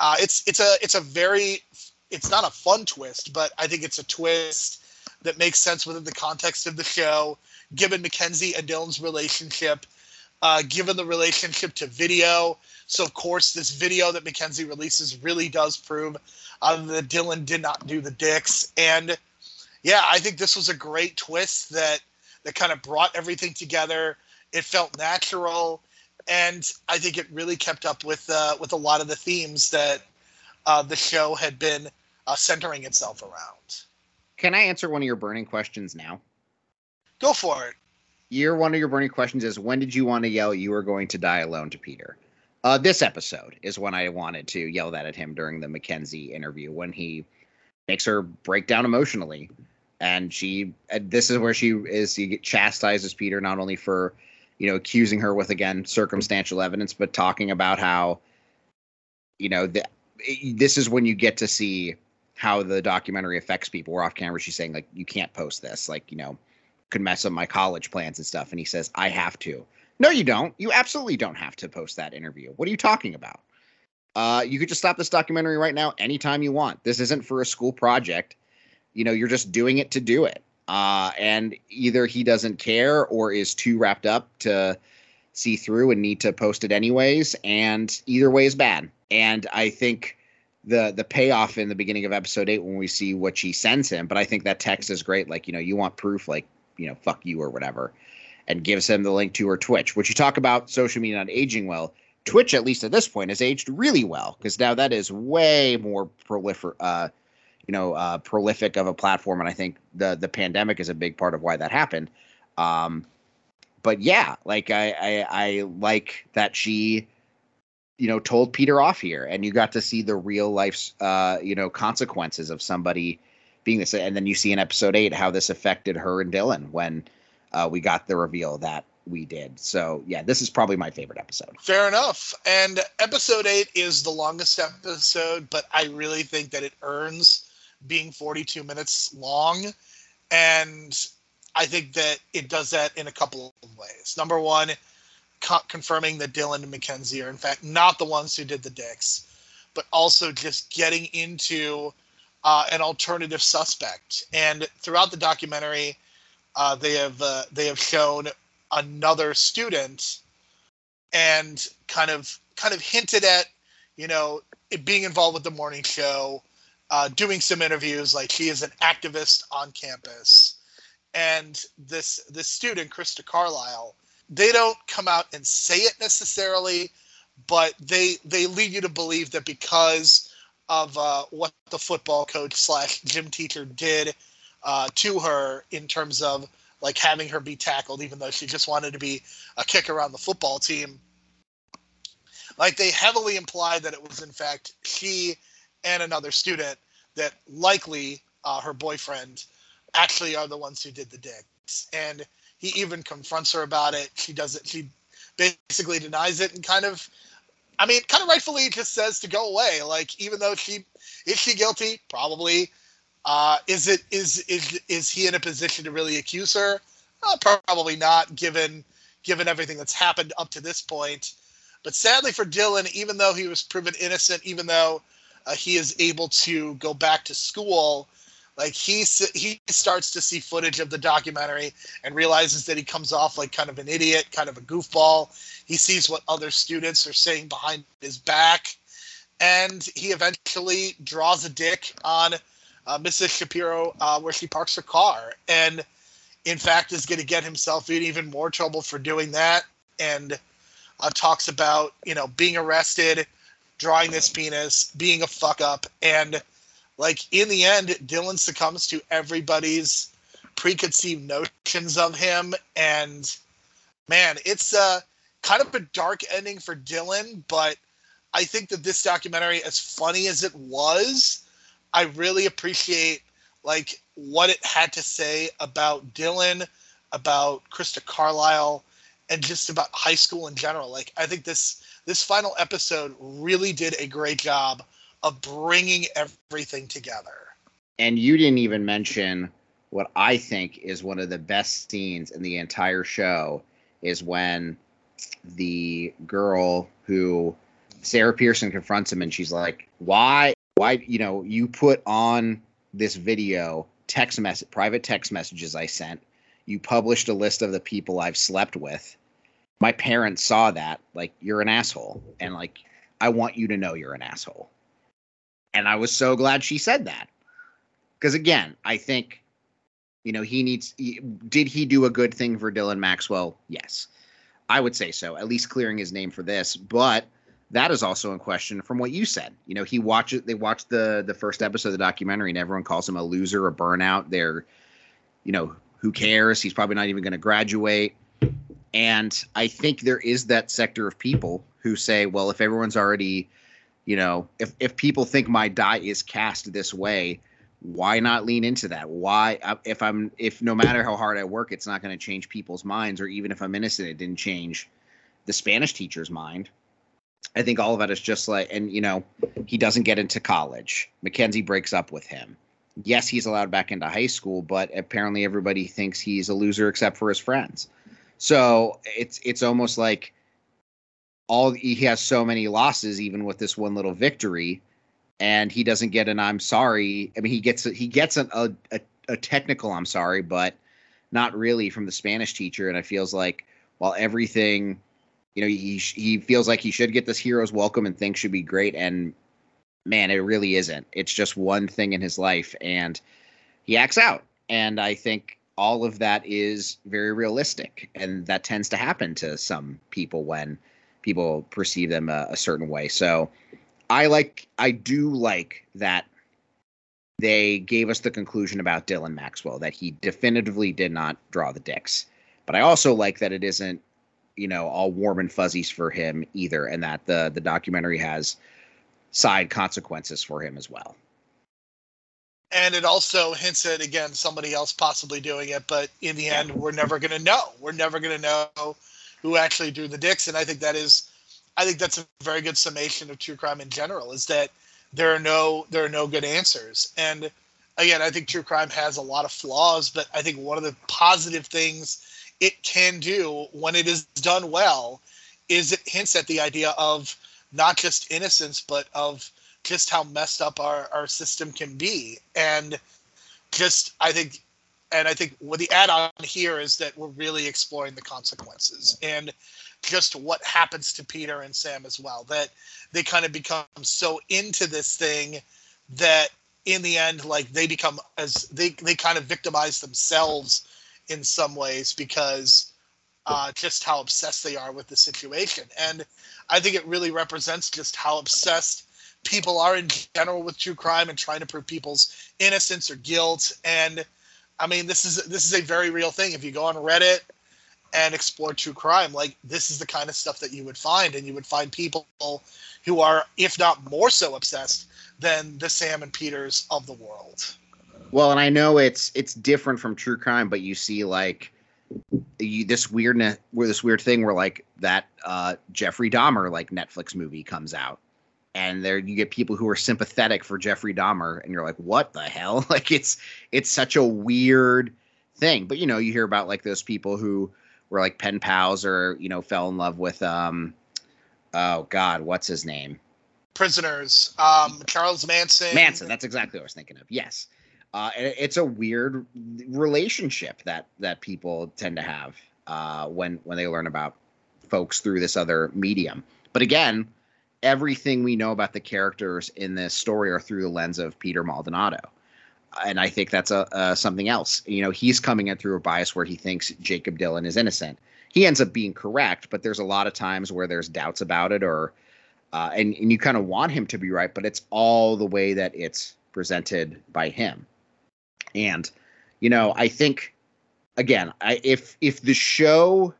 uh, it's it's a it's a very it's not a fun twist, but I think it's a twist that makes sense within the context of the show, given Mackenzie and Dylan's relationship, uh, given the relationship to video. So of course, this video that Mackenzie releases really does prove uh, that Dylan did not do the dicks, and yeah, I think this was a great twist that that kind of brought everything together. It felt natural, and I think it really kept up with uh, with a lot of the themes that uh, the show had been uh, centering itself around. Can I answer one of your burning questions now? Go for it. Your one of your burning questions is when did you want to yell you were going to die alone to Peter? Uh, this episode is when I wanted to yell that at him during the Mackenzie interview when he makes her break down emotionally, and she. And this is where she is. He chastises Peter not only for, you know, accusing her with again circumstantial evidence, but talking about how, you know, the, this is when you get to see how the documentary affects people. We're off camera. She's saying like, you can't post this, like, you know could mess up my college plans and stuff. And he says, I have to. No, you don't. You absolutely don't have to post that interview. What are you talking about? Uh, you could just stop this documentary right now anytime you want. This isn't for a school project. You know, you're just doing it to do it. Uh, and either he doesn't care or is too wrapped up to see through and need to post it anyways. And either way is bad. And I think the the payoff in the beginning of episode eight when we see what she sends him, but I think that text is great. Like, you know, you want proof, like, you know, fuck you or whatever, and gives him the link to her Twitch, which you talk about social media not aging well. Twitch, at least at this point, has aged really well because now that is way more prolifer, uh, you know, uh, prolific of a platform, and I think the the pandemic is a big part of why that happened. Um, but yeah, like I, I I like that she, you know, told Peter off here, and you got to see the real life, uh, you know, consequences of somebody being this, and then you see in episode eight how this affected her and Dylan when uh, we got the reveal that we did. So yeah, this is probably my favorite episode. Fair enough. And episode eight is the longest episode, but I really think that it earns being 42 minutes long. And I think that it does that in a couple of ways. Number one, co- confirming that Dylan and Mackenzie are, in fact, not the ones who did the dicks, but also just getting into uh, an alternative suspect. And throughout the documentary, uh, they have uh, they have shown another student and kind of kind of hinted at you know being involved with the morning show uh, doing some interviews like she is an activist on campus. And this this student krista carlisle they don't come out and say it necessarily but they they lead you to believe that because of uh, what the football coach slash gym teacher did uh, to her in terms of like having her be tackled, even though she just wanted to be a kicker on the football team. Like they heavily implied that it was in fact she and another student that likely uh, her boyfriend actually are the ones who did the dicks. And he even confronts her about it. She does it. She basically denies it and kind of, I mean, kind of rightfully just says to go away. Like even though she is she guilty, probably uh, is it is is is he in a position to really accuse her? Uh, probably not, given given everything that's happened up to this point. But sadly for Dylan, even though he was proven innocent, even though uh, he is able to go back to school, like he he starts to see footage of the documentary and realizes that he comes off like kind of an idiot, kind of a goofball. He sees what other students are saying behind his back, and he eventually draws a dick on uh, Mrs. Shapiro uh, where she parks her car, and in fact is going to get himself in even more trouble for doing that. And uh, talks about you know being arrested, drawing this penis, being a fuck up, and like in the end, Dylan succumbs to everybody's preconceived notions of him, and man, it's uh, kind of a dark ending for Dylan, but I think that this documentary, as funny as it was, I really appreciate like what it had to say about Dylan, about Krista Carlisle, and just about high school in general. Like I think this this final episode really did a great job of bringing everything together. And you didn't even mention what I think is one of the best scenes in the entire show is when the girl who Sarah Pearson confronts him and she's like, "Why why you know you put on this video text message private text messages i sent. You published a list of the people i've slept with. My parents saw that like you're an asshole. And like i want you to know you're an asshole. And i was so glad she said that. Because again i think you know he needs he, did he do a good thing for dylan maxwell? Yes. I would say so at least clearing his name for this. But that is also in question from what you said. You know, he watches they watched the the first episode of the documentary and everyone calls him a loser, a burnout. They're, you know, who cares? He's probably not even going to graduate. And I think there is that sector of people who say, well, if everyone's already, you know, if if people think my die is cast this way, why not lean into that? Why uh, if I'm if no matter how hard I work, it's not going to change people's minds, or even if I'm innocent, it didn't change the Spanish teacher's mind I think all of it is just like, and you know, he doesn't get into college. Mackenzie breaks up with him. Yes, he's allowed back into high school, but apparently everybody thinks he's a loser except for his friends. So it's it's almost like all he has so many losses, even with this one little victory, and he doesn't get an "I'm sorry." I mean, he gets he gets an, a, a a technical "I'm sorry," but not really from the Spanish teacher. And it feels like while everything you know, he he feels like he should get this hero's welcome and things should be great. And man, it really isn't. It's just one thing in his life, and he acts out. And I think all of that is very realistic, and that tends to happen to some people when people perceive them a, a certain way. So I like, I do like that they gave us the conclusion about Dylan Maxwell that he definitively did not draw the dicks. But I also like that it isn't, you know, all warm and fuzzies for him either, and that the the documentary has side consequences for him as well. And it also hints at again somebody else possibly doing it, but in the end, we're never going to know. We're never going to know who actually drew the dicks, and I think that is, I think that's a very good summation of true crime in general. Is that there are no there are no good answers, and again, I think true crime has a lot of flaws, but I think one of the positive things it can do when it is done well is it hints at the idea of not just innocence, but of just how messed up our, our system can be. And just, I think, and I think what the add on here is that we're really exploring the consequences and just what happens to Peter and Sam as well. That they kind of become so into this thing that in the end, like they become as they, they kind of victimize themselves in some ways because uh, just how obsessed they are with the situation. And I think it really represents just how obsessed people are in general with true crime and trying to prove people's innocence or guilt. And I mean, this is this is a very real thing. If you go on Reddit and explore true crime, like this is the kind of stuff that you would find, and you would find people who are, if not more so obsessed than the Sam and Peters of the world. Well, and I know it's it's different from true crime, but you see like you, this weirdness, where this weird thing where like that uh, Jeffrey Dahmer like Netflix movie comes out, and there you get people who are sympathetic for Jeffrey Dahmer, and you're like, what the hell? [laughs] Like it's it's such a weird thing. But you know, you hear about like those people who were like pen pals or you know fell in love with um oh god, what's his name? Prisoners, um, Charles Manson. Manson. That's exactly what I was thinking of. Yes. Uh, and it's a weird relationship that that people tend to have uh, when when they learn about folks through this other medium. But again, everything we know about the characters in this story are through the lens of Peter Maldonado, and I think that's a, a something else. You know, he's coming in through a bias where he thinks Jacob Dylan is innocent. He ends up being correct, but there's a lot of times where there's doubts about it, or uh, and and you kind of want him to be right, but it's all the way that it's presented by him. And you know, I think again, I if if the show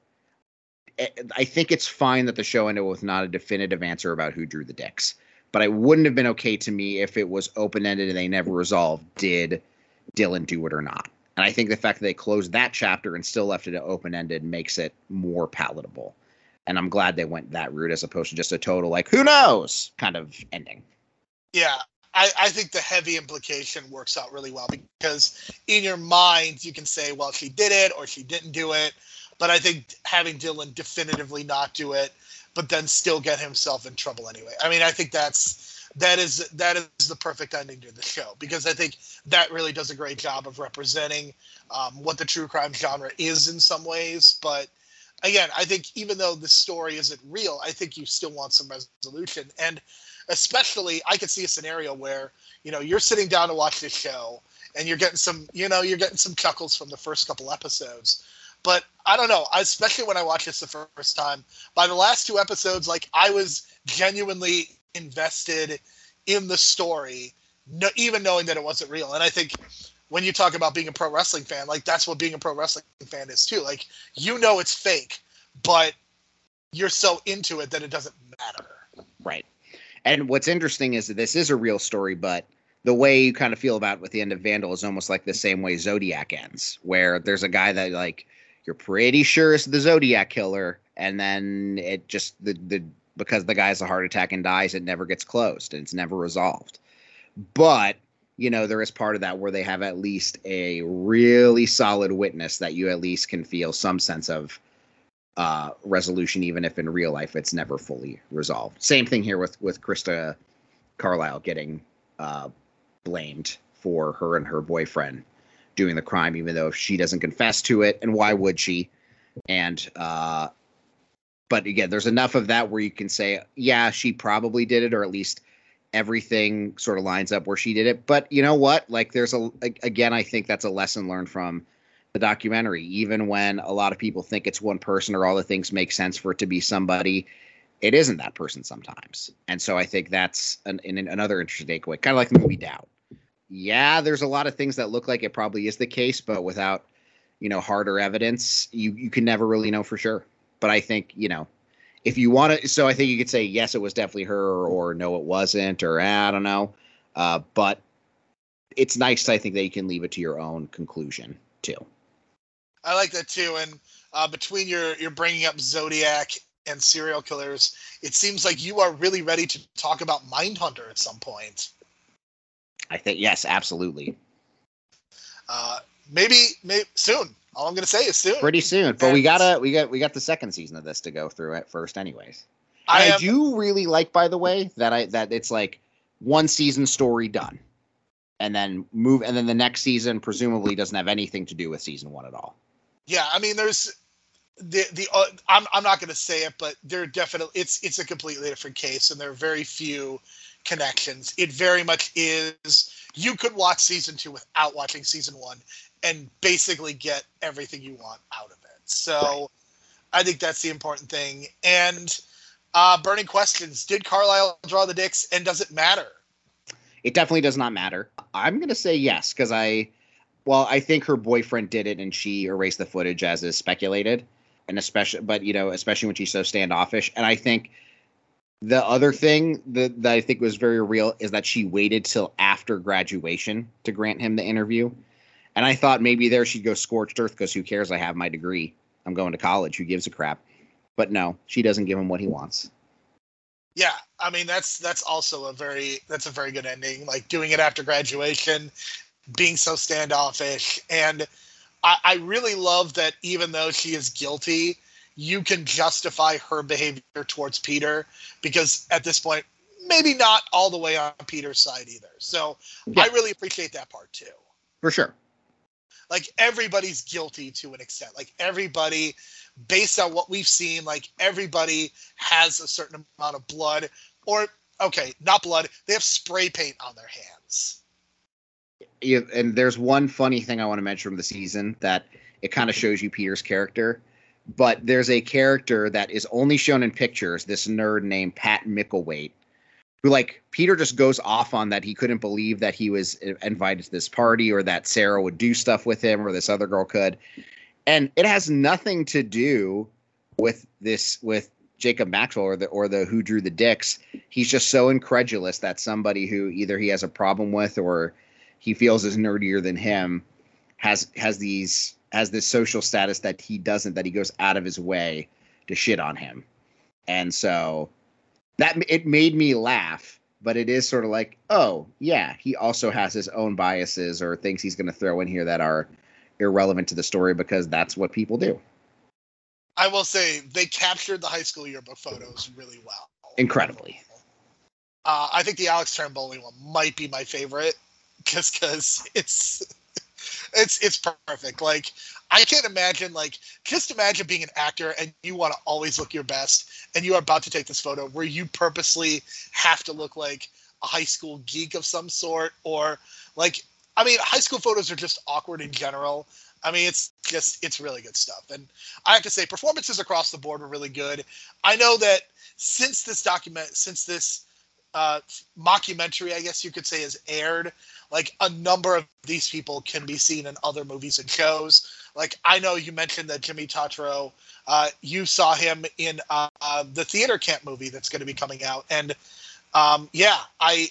eh, I think it's fine that the show ended with not a definitive answer about who drew the dicks. But I wouldn't have been okay to me if it was open ended and they never resolved did Dylan do it or not. And I think the fact that they closed that chapter and still left it open ended makes it more palatable. And I'm glad they went that route as opposed to just a total like who knows kind of ending. Yeah, I, I think the heavy implication works out really well because in your mind you can say, well, she did it or she didn't do it. But I think having Dylan definitively not do it, but then still get himself in trouble anyway. I mean, I think that's that is that is the perfect ending to the show because I think that really does a great job of representing um, what the true crime genre is in some ways. But again, I think even though the story isn't real, I think you still want some resolution. And especially, I could see a scenario where you know you're sitting down to watch this show and you're getting some, you know, you're getting some chuckles from the first couple episodes. But I don't know, especially when I watched this the first time. By the last two episodes, like I was genuinely invested in the story, no, even knowing that it wasn't real. And I think when you talk about being a pro wrestling fan, like that's what being a pro wrestling fan is too. Like you know it's fake, but you're so into it that it doesn't matter. Right. And what's interesting is that this is a real story, but the way you kind of feel about it with the end of Vandal is almost like the same way Zodiac ends, where there's a guy that like you're pretty sure is the Zodiac killer, and then it just the the because the guy has a heart attack and dies, it never gets closed and it's never resolved. But you know, there is part of that where they have at least a really solid witness that you at least can feel some sense of uh, resolution, even if in real life it's never fully resolved. Same thing here with with Krista Carlisle getting uh, blamed for her and her boyfriend doing the crime, even though she doesn't confess to it. And why would she? And uh, but again, there's enough of that where you can say, yeah, she probably did it, or at least everything sort of lines up where she did it. But you know what? Like, there's a again, I think that's a lesson learned from the documentary. Even when a lot of people think it's one person or all the things make sense for it to be somebody, it isn't that person sometimes. And so I think that's an, an, another interesting takeaway, kind of like the movie Doubt. Yeah, there's a lot of things that look like it probably is the case, but without you know harder evidence, you you can never really know for sure. But I think you know if you want to, so I think you could say yes, it was definitely her, or, or no, it wasn't, or I don't know. Uh, but it's nice, I think, that you can leave it to your own conclusion too. I like that too. And uh, between your your bringing up Zodiac and serial killers, it seems like you are really ready to talk about Mindhunter at some point. I think yes, absolutely. Uh, maybe, maybe soon. All I'm gonna say is soon. Pretty soon, but And we gotta we got we got the second season of this to go through at first, anyways. I I, do really like, by the way, that I that it's like one season story done, and then move, and then the next season presumably doesn't have anything to do with season one at all. Yeah. I mean, there's the the. Uh, I'm I'm not gonna say it, but there definitely it's it's a completely different case, and there are very few connections. It very much is. You could watch season two without watching season one, and basically get everything you want out of it. So, I think that's the important thing. And uh, burning questions: Did Carlisle draw the dicks, and does it matter? It definitely does not matter. I'm gonna say yes because I, well, I think her boyfriend did it and she erased the footage as is speculated, and especially, but you know, especially when she's so standoffish. And I think the other thing that, that I think was very real is that she waited till after graduation to grant him the interview. And I thought maybe there she'd go scorched earth because who cares? I have my degree. I'm going to college. Who gives a crap? But no, she doesn't give him what he wants. Yeah, I mean that's that's also a very that's a very good ending. Like doing it after graduation, being so standoffish, and I, I really love that even though she is guilty, you can justify her behavior towards Peter because at this point, maybe not all the way on Peter's side either. So Yeah. I really appreciate that part too. For sure. Like everybody's guilty to an extent. Like everybody, based on what we've seen, like everybody has a certain amount of blood, or okay, not blood. They have spray paint on their hands. And there's one funny thing I want to mention from the season that it kind of shows you Peter's character. But there's a character that is only shown in pictures, this nerd named Pat Micklethwaite, who like Peter just goes off on that he couldn't believe that he was invited to this party or that Sarah would do stuff with him or this other girl could. And it has nothing to do with this with Jacob Maxwell or the or the who drew the dicks. He's just so incredulous that somebody who either he has a problem with or he feels is nerdier than him has has these has this social status that he doesn't that he goes out of his way to shit on him. And so that it made me laugh but it is sort of like oh yeah he also has his own biases or things he's going to throw in here that are irrelevant to the story because that's what people do. I will say they captured the high school yearbook photos really well. incredibly. Uh, I think the Alex Trimboli one might be my favorite, [laughs] just because it's it's it's perfect. Like I can't imagine like just imagine being an actor and you want to always look your best, and you are about to take this photo where you purposely have to look like a high school geek of some sort, or like I mean, high school photos are just awkward in general. I mean, it's just it's really good stuff, and I have to say, performances across the board were really good. I know that since this document, since this uh, mockumentary, I guess you could say, is aired. Like a number of these people can be seen in other movies and shows. Like I know you mentioned that Jimmy Tatro, uh, you saw him in uh, uh, the theater camp movie that's going to be coming out, and um, yeah, I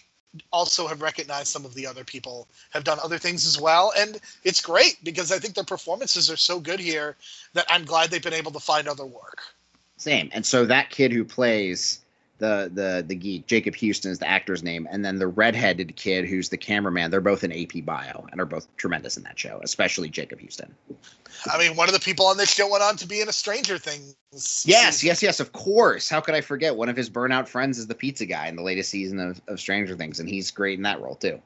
also have recognized some of the other people have done other things as well, and it's great because I think their performances are so good here that I'm glad they've been able to find other work. Same. And so that kid who plays the the the geek, Jacob Houston is the actor's name, and then the redheaded kid who's the cameraman, they're both in AP Bio and are both tremendous in that show, especially Jacob Houston. I mean, one of the people on this show went on to be in a Stranger Things. Yes, season. yes, yes, of course. How could I forget? One of his burnout friends is the pizza guy in the latest season of, of Stranger Things, and he's great in that role too.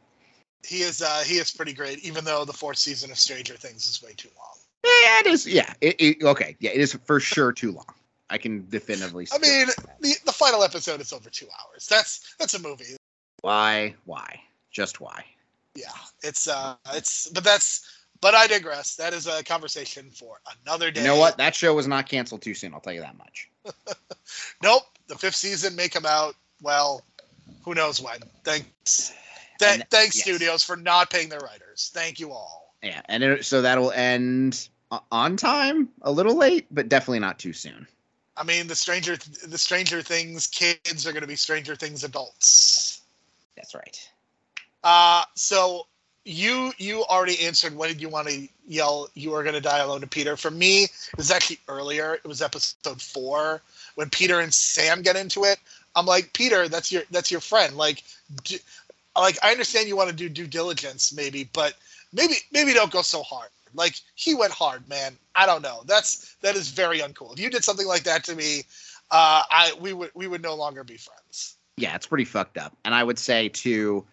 he is. Uh, he is pretty great, even though the fourth season of Stranger Things is way too long. Yeah, it is. Yeah, it, it, okay. Yeah, it is for sure too long. I can definitively. I mean, the the final episode is over two hours. That's that's a movie. why? Why? Just why? Yeah, it's uh, it's but that's but I digress. That is a conversation for another day. You know what? That show was not canceled too soon. I'll tell you that much. [laughs] Nope, the fifth season may come out. Well, who knows when? Thanks, [sighs] Th- And- thanks yes. studios for not paying their writers. Thank you all. Yeah, and it, so that'll end on time, a little late, but definitely not too soon. I mean, the Stranger the Stranger Things kids are going to be Stranger Things adults. That's right. Uh, so you you already answered when did you want to yell you are going to die alone to Peter. For me, it was actually earlier. It was episode four when Peter and Sam get into it. I'm like, Peter, that's your that's your friend. Like, d- like I understand you want to do due diligence, maybe, but maybe maybe don't go so hard. Like he went hard, man. I don't know. That's that is very uncool. If you did something like that to me, uh, I we would we would no longer be friends. Yeah, it's pretty fucked up. And I would say too,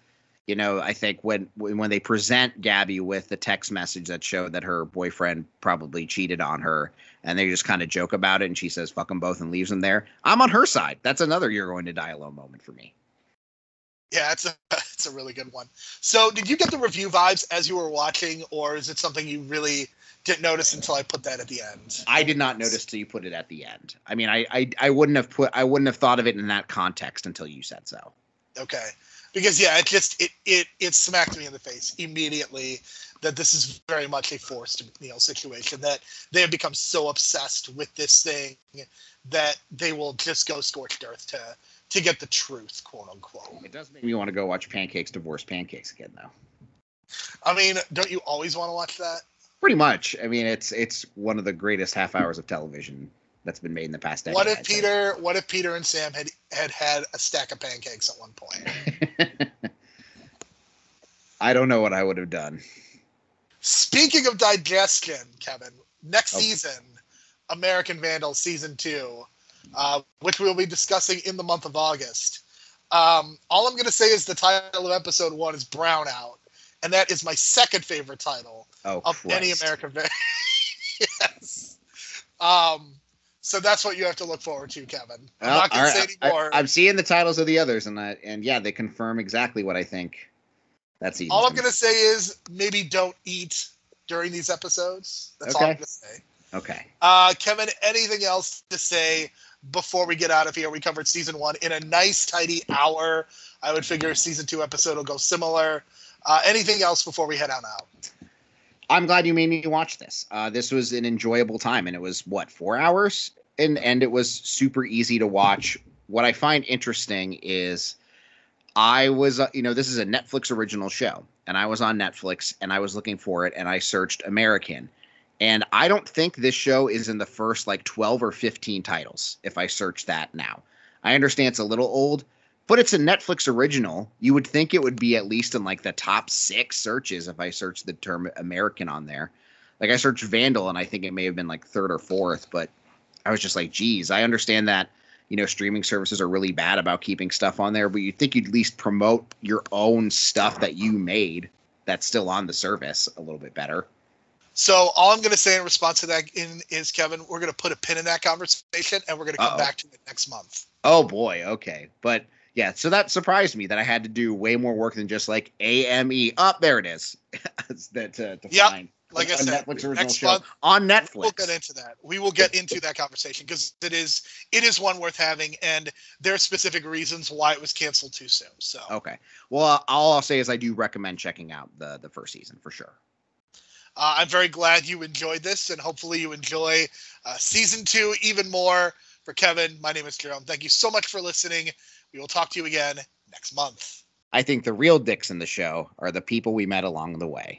you know, I think when when they present Gabby with the text message that showed that her boyfriend probably cheated on her, and they just kind of joke about it, and she says "fuck them both" and leaves them there. I'm on her side. That's another "you're going to die alone" moment for me. Yeah, it's a [laughs] it's a really good one. So, did you get the review vibes as you were watching, or is it something you really didn't notice until I put that at the end? I did not notice till you put it at the end. I mean, I, I I wouldn't have put I wouldn't have thought of it in that context until you said so. Okay, because yeah, it just it it it smacked me in the face immediately that this is very much a Forrest MacNeil situation. That they have become so obsessed with this thing that they will just go scorched earth to to get the truth, quote unquote. It does make me want to go watch Pancakes Divorce Pancakes again, though. I mean, don't you always want to watch that? Pretty much. I mean, it's it's one of the greatest half hours of television that's been made in the past decade. What if Peter? What if Peter and Sam had had had a stack of pancakes at one point? [laughs] I don't know what I would have done. Speaking of digestion, Kevin, next Oh. season, American Vandal season two, uh, which we'll be discussing in the month of August. Um, all I'm going to say is the title of episode one is Brownout, and that is my second favorite title Oh, of any American Vandal. [laughs] yes. Um, so that's what you have to look forward to, Kevin. I'm Well, not going to say right, any. I, am seeing the titles of the others, and I, and yeah, they confirm exactly what I think. That's easy. all I'm going to say is maybe don't eat during these episodes. That's all I'm going to say. Okay. Uh, Kevin, anything else to say before we get out of here? We covered season one in a nice, tidy hour. I would figure season two episode will go similar. Uh, anything else before we head on out? I'm glad you made me watch this. Uh, this was an enjoyable time, and it was what four hours, and and it was super easy to watch. What I find interesting is, I was uh, you know this is a Netflix original show, and I was on Netflix, and I was looking for it, and I searched American, and I don't think this show is in the first like 12 or 15 titles. If I search that now, I understand it's a little old, but it's a Netflix original. You would think it would be at least in like the top six searches if I search the term American on there. Like I searched Vandal and I think it may have been like third or fourth, but I was just like, geez, I understand that, you know, streaming services are really bad about keeping stuff on there, but you'd think you'd at least promote your own stuff that you made that's still on the service a little bit better. So all I'm going to say in response to that in, is, Kevin, we're going to put a pin in that conversation, and we're going to come Uh-oh. back to it next month. Oh boy, okay. But yeah, so that surprised me that I had to do way more work than just like AME. Up oh, there it is. [laughs] that to, to Yep. find. Like I a said, Netflix original show month on Netflix. we'll get into that. We will get into that conversation because it is it is one worth having, and there are specific reasons why it was canceled too soon. So. Okay. Well, all I'll say is I do recommend checking out the the first season for sure. Uh, I'm very glad you enjoyed this, and hopefully you enjoy uh, season two even more. For Kevin, my name is Jerome. Thank you so much for listening. We will talk to you again next month. I think the real dicks in the show are the people we met along the way.